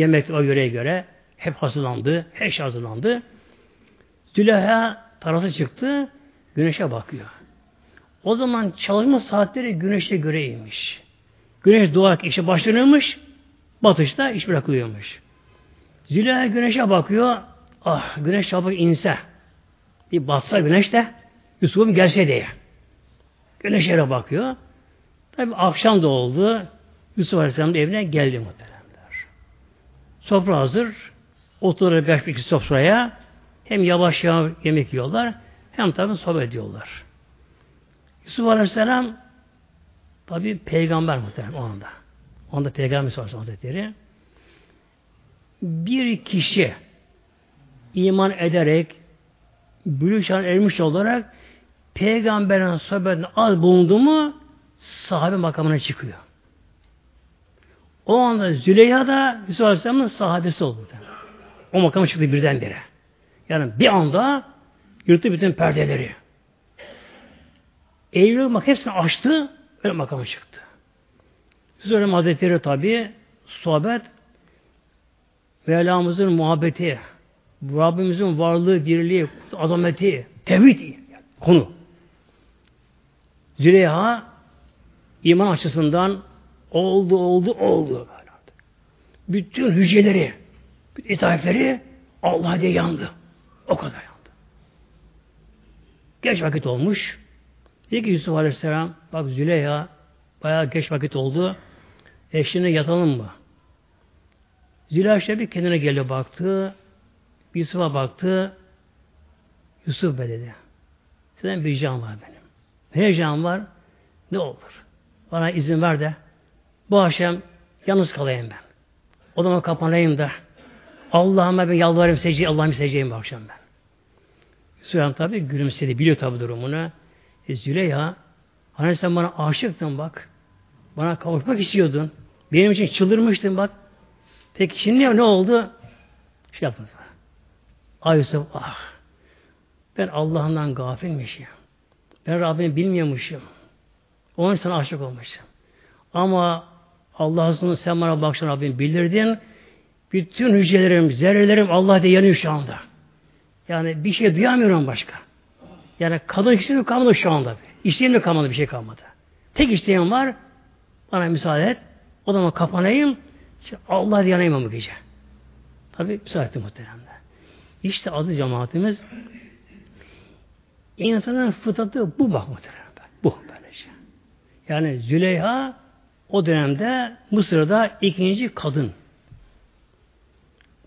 Speaker 1: yemek o yöreye göre hep hazırlandı. Her şey hazırlandı. Züleyha tarası çıktı. Güneşe bakıyor. O zaman çalışma saatleri güneşe göreymiş. Güneş doğarken işe başlanıyormuş. Batışta iş bırakılıyormuş. Züleyha güneşe bakıyor. Ah güneş çabuk inse. Bir batsa güneş de Yusuf'um gelse diye. Güneş yere bakıyor. Tabi akşam da oldu. Yusuf Aleyhisselam evine geldi muhteremler. Sofra hazır. Oturur beş iki sofraya. Hem yavaş yavaş yemek yiyorlar. Hem tabi sohbet ediyorlar. Yusuf Aleyhisselam tabi peygamber muhterem o anda. O anda peygamber Hazretleri bir kişi iman ederek bülük ermiş olarak peygamberin sohbetine az bulundu mu sahabe makamına çıkıyor. O anda Züleyha da Yusuf Aleyhisselam'ın sahabesi oldu. O makama çıktı birdenbire. Yani bir anda yırttı bütün perdeleri. Eylül bak hepsini açtı, öyle makama çıktı. Yusuf Hazretleri tabi sohbet Mevlamızın muhabbeti, Rabbimizin varlığı, birliği, azameti, tevhid konu. Züleyha iman açısından Oldu, oldu, oldu. Bütün hücreleri, bütün Allah diye yandı. O kadar yandı. Geç vakit olmuş. Dedi ki Yusuf Aleyhisselam, bak Züleyha, bayağı geç vakit oldu. Eşine yatalım mı? Züleyha işte bir kendine geldi baktı. Yusuf'a baktı. Yusuf be dedi. Senin bir can var benim. Ne can var? Ne olur? Bana izin ver de bu akşam yalnız kalayım ben. Odama kapanayım da Allah'ıma ben yalvarayım secdeye, Allah'ım secdeyim bu akşam ben. Yusuf tabi gülümsedi. Biliyor tabi durumunu. E, Züleyha hani sen bana aşıktın bak. Bana kavuşmak istiyordun. Benim için çıldırmıştın bak. Peki şimdi ne oldu? Şey yaptım. Ay Yusuf ah. Ben Allah'ından gafilmişim. Ben Rabbimi bilmiyormuşum. Onun sana aşık olmuşum. Ama Allah'ın sen bana bakışın Rabbim bildirdin. Bütün hücrelerim, zerrelerim Allah diye yanıyor şu anda. Yani bir şey duyamıyorum başka. Yani kadın isteğim kalmadı şu anda. İsteğim kalmadı, bir şey kalmadı. Tek isteğim var, bana müsaade et. Odama kapanayım, Allah diye yanayım bu gece. Tabi müsaade etti muhteremler. İşte adı cemaatimiz insanın fıtratı bu bak muhteremler. Bu böylece. Yani Züleyha o dönemde Mısır'da ikinci kadın.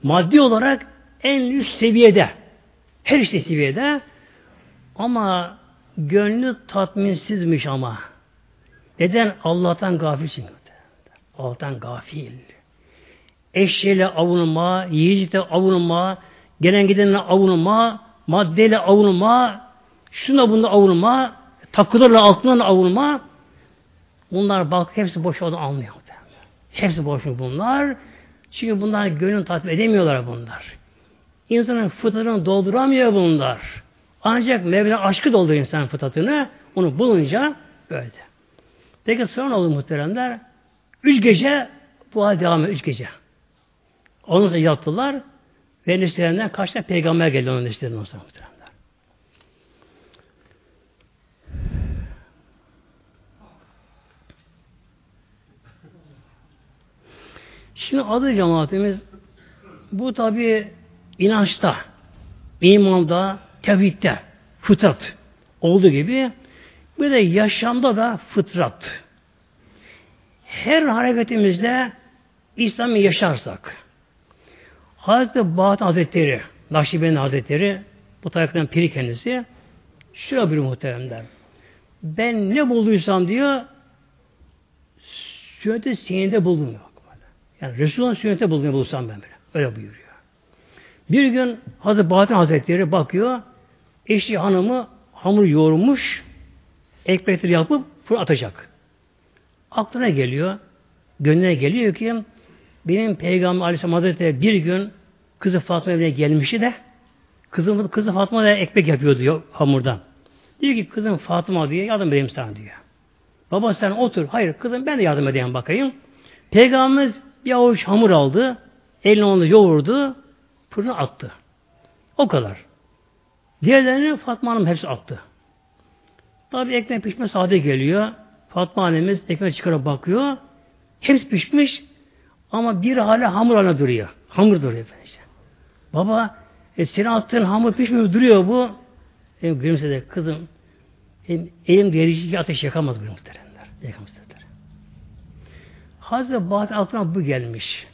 Speaker 1: Maddi olarak en üst seviyede. Her işte seviyede ama gönlü tatminsizmiş ama. Neden? Allah'tan gafil. Allah'tan gafil. Eşeğiyle avunma, yiyecekle avunma, gelen gidenle avunma, maddeyle avunma, şuna bunda avunma, takılarla altından avunma, bunlar bak hepsi boş onu almıyor. Hepsi boş bunlar. Çünkü bunlar gönlünü tatmin edemiyorlar bunlar. İnsanın fıtratını dolduramıyor bunlar. Ancak Mevla aşkı dolduruyor insanın fıtratını. Onu bulunca böyle. Peki sonra ne oldu muhteremler? Üç gece bu hal devam ediyor. Üç gece. Ondan sonra yattılar ve neşlerinden kaç tane peygamber geldi onun neşlerinden sonra muhteremler. Şimdi adı cemaatimiz bu tabi inançta, imanda, tevhidde, fıtrat olduğu gibi bir de yaşamda da fıtrat. Her hareketimizde İslam'ı yaşarsak Hazreti Bahattin Hazretleri Nakşibendi Hazretleri bu taraftan piri kendisi şöyle bir muhteremler. Ben ne bulduysam diyor sünnet-i seninde buldum. Yani Resulullah'ın sünnete bulunmayı bulsam ben böyle. Öyle buyuruyor. Bir gün Hazreti Bahattin Hazretleri bakıyor, eşi hanımı hamur yoğurmuş, ekmekleri yapıp fırın atacak. Aklına geliyor, gönlüne geliyor ki benim Peygamber Aleyhisselam Hazretleri bir gün kızı Fatma evine gelmişti de kızım, kızı Fatma da ekmek yapıyor diyor hamurdan. Diyor ki kızım Fatma diyor yardım edeyim sana diyor. Baba sen otur. Hayır kızım ben de yardım edeyim bakayım. Peygamberimiz bir avuç hamur aldı. Eline onu yoğurdu. Fırına attı. O kadar. Diğerlerini Fatma Hanım hepsi attı. Tabi ekmek pişme sade geliyor. Fatma annemiz ekmek çıkarıp bakıyor. Hepsi pişmiş ama bir hala hamur haline duruyor. Hamur duruyor efendim. Baba e, senin attığın hamur pişmiyor duruyor bu. E, gülümsedi kızım elim, elim derici ateş yakamaz bu muhteremler. Yakamaz. Hazreti Bahattin aklına bu gelmiş.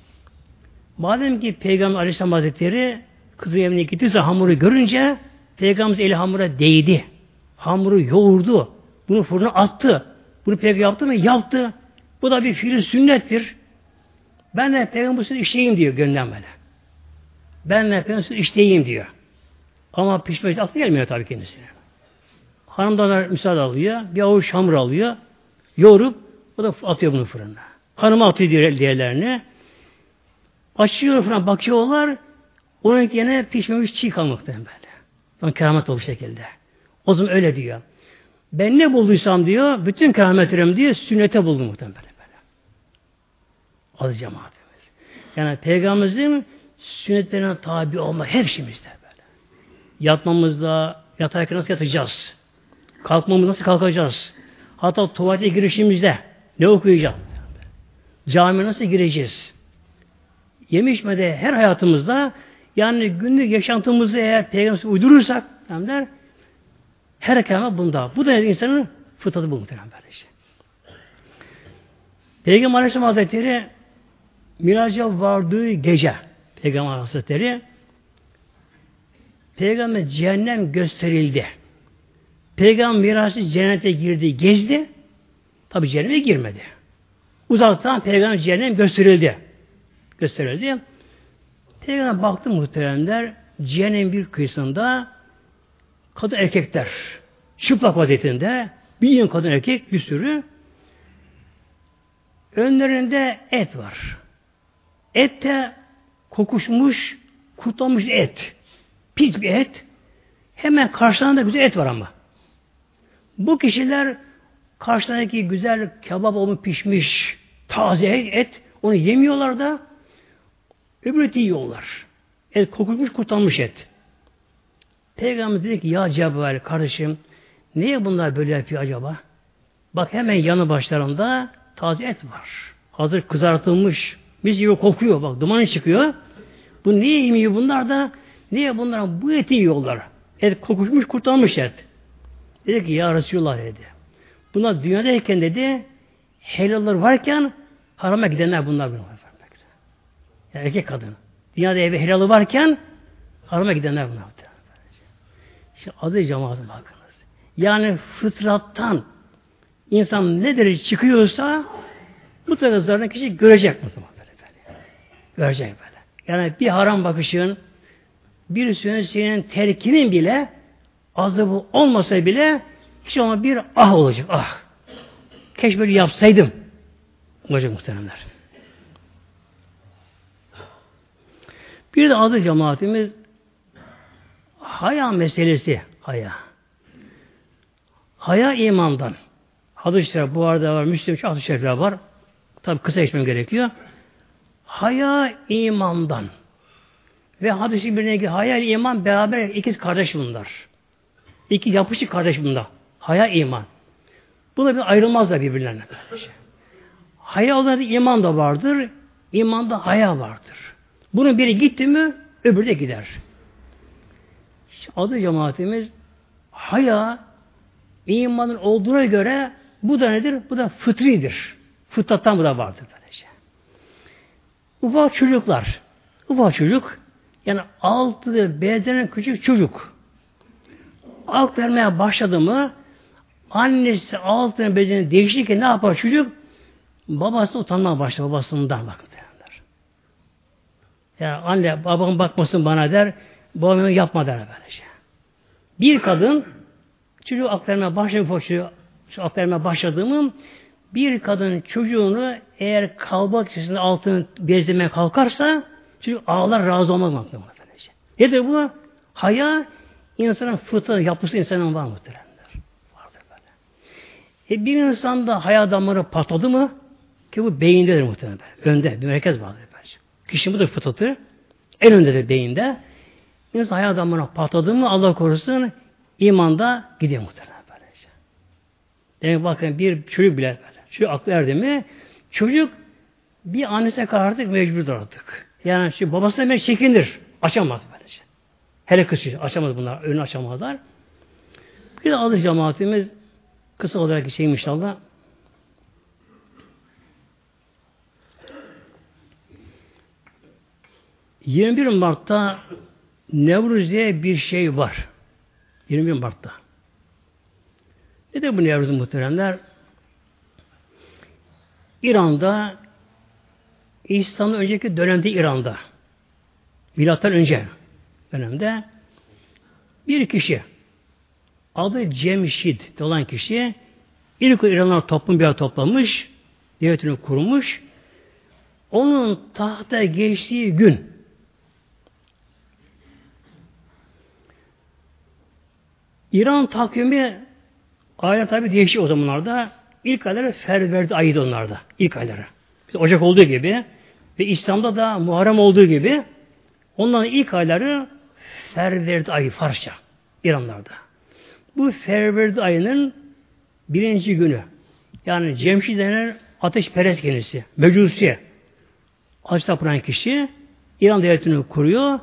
Speaker 1: Madem ki Peygamber Aleyhisselam Hazretleri kızın evine gittiyse hamuru görünce Peygamberimiz eli hamura değdi. Hamuru yoğurdu. Bunu fırına attı. Bunu peygamber yaptı mı? Yaptı. Bu da bir fiil sünnettir. Ben de peygamber sözü işleyeyim diyor gönlünden böyle. Ben de peygamber sözü işleyeyim diyor. Ama pişmek aklı gelmiyor tabii kendisine. Hanımdan müsaade alıyor. Bir avuç hamur alıyor. Yoğurup o da atıyor bunu fırına. Hanıma atıyor diğerlerini. Açıyor falan bakıyorlar. Onun yine pişmemiş çiğ kalmakta böyle. Onun keramet olmuş şekilde. O zaman öyle diyor. Ben ne bulduysam diyor, bütün kerametlerim diyor, sünnete buldum muhtemelen böyle. Az cemaatimiz. Yani Peygamberimizin sünnetlerine tabi olma her şeyimizde böyle. Yatmamızda, yatarken nasıl yatacağız? Kalkmamız nasıl kalkacağız? Hatta tuvalete girişimizde ne okuyacağız? Camiye nasıl gireceğiz? Yeme içmede her hayatımızda yani günlük yaşantımızı eğer peygamber uydurursak der, her kelime bunda. Bu da insanın fıtratı bu muhtemelen böylece. Peygamber Aleyhisselam Hazretleri miraca vardığı gece Peygamber Hazretleri Peygamber cehennem gösterildi. Peygamber miracı cennete girdi, gezdi. Tabi cehenneme girmedi. Uzaktan peygamber cehennem gösterildi. Gösterildi. Peygamber baktı muhteremler cehennem bir kıyısında kadın erkekler çıplak vaziyetinde bir yığın kadın erkek bir sürü önlerinde et var. Et de kokuşmuş, kurtlanmış et. Pis bir et. Hemen karşılarında güzel et var ama. Bu kişiler karşılarındaki güzel kebap olmuş pişmiş taze et onu yemiyorlar da öbür eti yiyorlar. Et kokuşmuş kurtlanmış et. Peygamber dedi ki ya Cebrail kardeşim niye bunlar böyle yapıyor acaba? Bak hemen yanı başlarında taze et var. Hazır kızartılmış. Mis gibi kokuyor. Bak dumanı çıkıyor. Bu niye yemiyor bunlar da? Niye bunlar bu eti yiyorlar? Et kokuşmuş kurtulmuş et. Dedi ki ya Resulullah dedi. Bunlar dünyadayken dedi helallar varken harama gidenler bunlar. bunlar. Yani erkek kadın. Dünyada evi helalı varken harama gidenler bunlar. İşte adı cemaatın bakınız. Yani fıtrattan insan ne derece çıkıyorsa bu taraflarını kişi görecek mi? Görecek böyle. Yani bir haram bakışın bir senin terkinin bile azabı olmasa bile hiç ama bir ah olacak. Ah. Keşke böyle yapsaydım. Olacak muhteremler. Bir de adı cemaatimiz haya meselesi. Haya. Haya imandan. Hadis-i bu arada var. Müslüm hadis-i var. Tabi kısa geçmem gerekiyor. Haya imandan. Ve hadisi birine haya iman beraber ikiz kardeş bunlar. İki yapışık kardeş bunlar. Haya iman. Buna bir ayrılmazlar birbirlerine. Haya iman da vardır. İmanda haya vardır. Bunun biri gitti mi öbürü de gider. Adı cemaatimiz haya imanın olduğuna göre bu da nedir? Bu da fıtridir. Fıtrattan bu da vardır böylece. Ufak çocuklar. Ufak çocuk yani altı bezlenen küçük çocuk. Alt vermeye başladı mı annesi altını bezini değiştirirken ne yapar çocuk? Babası utanmaya başlar babasından bakın derler. Yani anne babam bakmasın bana der, babam yapma der böylece. Bir kadın çocuğu aktarmaya başladı, şu aktarmaya başladığımı bir kadın çocuğunu eğer kalbak içerisinde altını bezlemeye kalkarsa çocuk ağlar razı olmak muhtemelen. Nedir bu? Haya insanın fıtratı, yapısı insanın var muhtemelen. E bir insanda haya damarı patladı mı ki bu beyindedir muhtemelen. Önde bir merkez vardır. Bence. Kişinin bu da fıtratı en öndedir beyinde. İnsan haya damarına patladı mı Allah korusun imanda gidiyor muhtemelen. Böylece. Demek bakın bir çocuk bile böyle. Şu aklı erdi mi çocuk bir annesine kadar artık mecburdur artık. Yani şu babasına hemen çekinir. Açamaz böylece. Hele kız açamaz bunlar. Önünü açamazlar. Bir de adı cemaatimiz kısa olarak geçeyim inşallah. ...21 Mart'ta Nevruz diye bir şey var. 21 Mart'ta. Ne de bu Nevruz muhteremler? İran'da İslam'ın önceki dönemde İran'da milattan önce dönemde bir kişi adı Cemşid olan kişi ilk İranlar toplum bir yer toplamış devletini kurmuş onun tahta geçtiği gün İran takvimi aylar tabi değişiyor o zamanlarda. İlk ayları Ferverdi ayıydı onlarda. İlk ayları. Ocak olduğu gibi ve İslam'da da Muharrem olduğu gibi onların ilk ayları Ferverdi ayı Farsça İranlarda. Bu Ferverdi ayının birinci günü yani Cemşi denen ateş perest kendisi. Mecusi. Ateş tapınan kişi İran devletini kuruyor.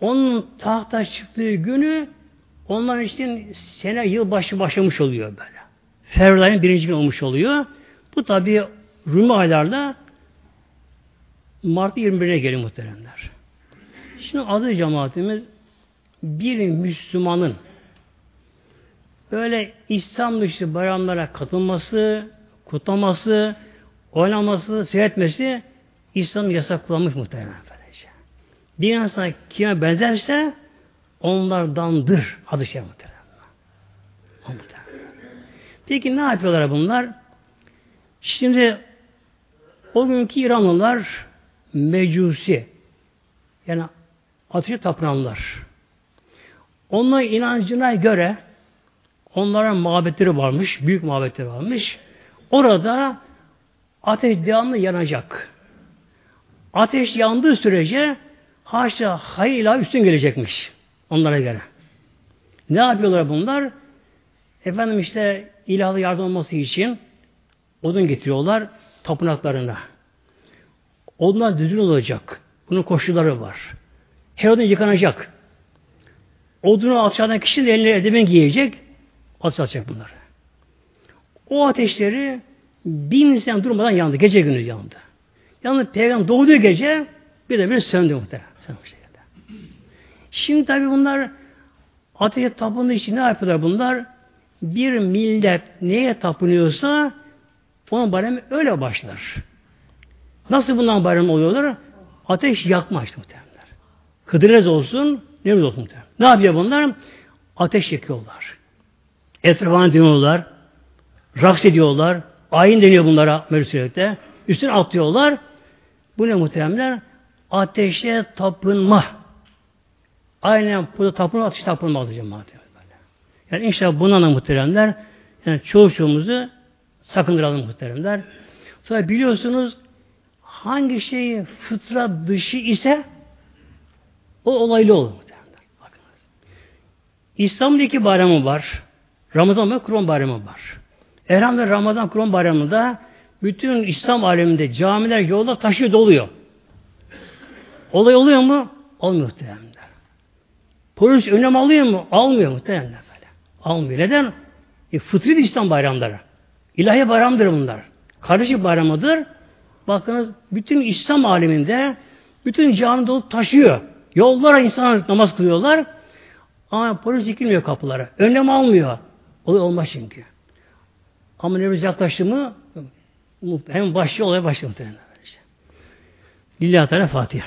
Speaker 1: Onun tahta çıktığı günü onlar için sene yıl başı başlamış oluyor böyle. Fevrilay'ın birinci gün olmuş oluyor. Bu tabi Rumi aylarda Mart 21'e geliyor muhteremler. Şimdi adı cemaatimiz bir Müslümanın böyle İslam dışı bayramlara katılması, kutlaması, oynaması, seyretmesi İslam yasaklanmış muhtemelen böylece. Bir insan kime benzerse onlardandır adı şey muhtemelen. Peki ne yapıyorlar bunlar? Şimdi o günkü İranlılar mecusi yani ateşe tapınanlar. Onların inancına göre onların mabetleri varmış, büyük mabetleri varmış. Orada ateş devamlı yanacak. Ateş yandığı sürece haşa hayır ilahi üstün gelecekmiş onlara göre. Ne yapıyorlar bunlar? Efendim işte ilahlı yardım olması için odun getiriyorlar tapınaklarına. Odunlar düzgün olacak. Bunun koşulları var. Her odun yıkanacak. Odunu alçadan kişi de eline edemen giyecek. Atacak bunları. O ateşleri bin sene durmadan yandı. Gece günü yandı. Yalnız peygamber doğduğu gece bir de bir söndü muhtemelen. Şimdi tabi bunlar ateşe tapındığı için ne yapıyorlar bunlar? Bir millet neye tapınıyorsa onun bayramı öyle başlar. Nasıl bundan bayram oluyorlar? Ateş yakma işte muhtemelen. Kıdırez olsun, ne olsun muhtemelen. Ne yapıyor bunlar? Ateş yakıyorlar. Etrafına dönüyorlar. Raks ediyorlar. Ayin deniyor bunlara Mersilik'te. Üstüne atlıyorlar. Bu ne muhteremler? Ateşe tapınma. Aynen burada tapınma, ateşe tapınmaz cemaat. Yani inşallah buna da muhteremler yani çoğu çoğumuzu sakındıralım muhteremler. Sonra biliyorsunuz hangi şey fıtrat dışı ise o olaylı olur muhteremler. Bakınız. İslam'da bayramı var. Ramazan ve Kurban bayramı var. Elhamdülillah Ramazan Kurban bayramında bütün İslam aleminde camiler yolda taşı doluyor. Olay oluyor mu? Olmuyor muhtemelen. Polis önlem alıyor mu? Almıyor muhtemelen böyle. Almıyor. Neden? E, fıtri İslam bayramları. İlahi bayramdır bunlar. Kardeşlik bayramıdır. Bakınız bütün İslam aleminde bütün cami dolu taşıyor. Yollara insanlar namaz kılıyorlar. Ama polis dikilmiyor kapılara. Önlem almıyor. Olay olmaz çünkü. Ama Nevruz yaklaştı mı hem başlıyor olay başlıyor muhtemelen. Lillahi Teala Fatiha.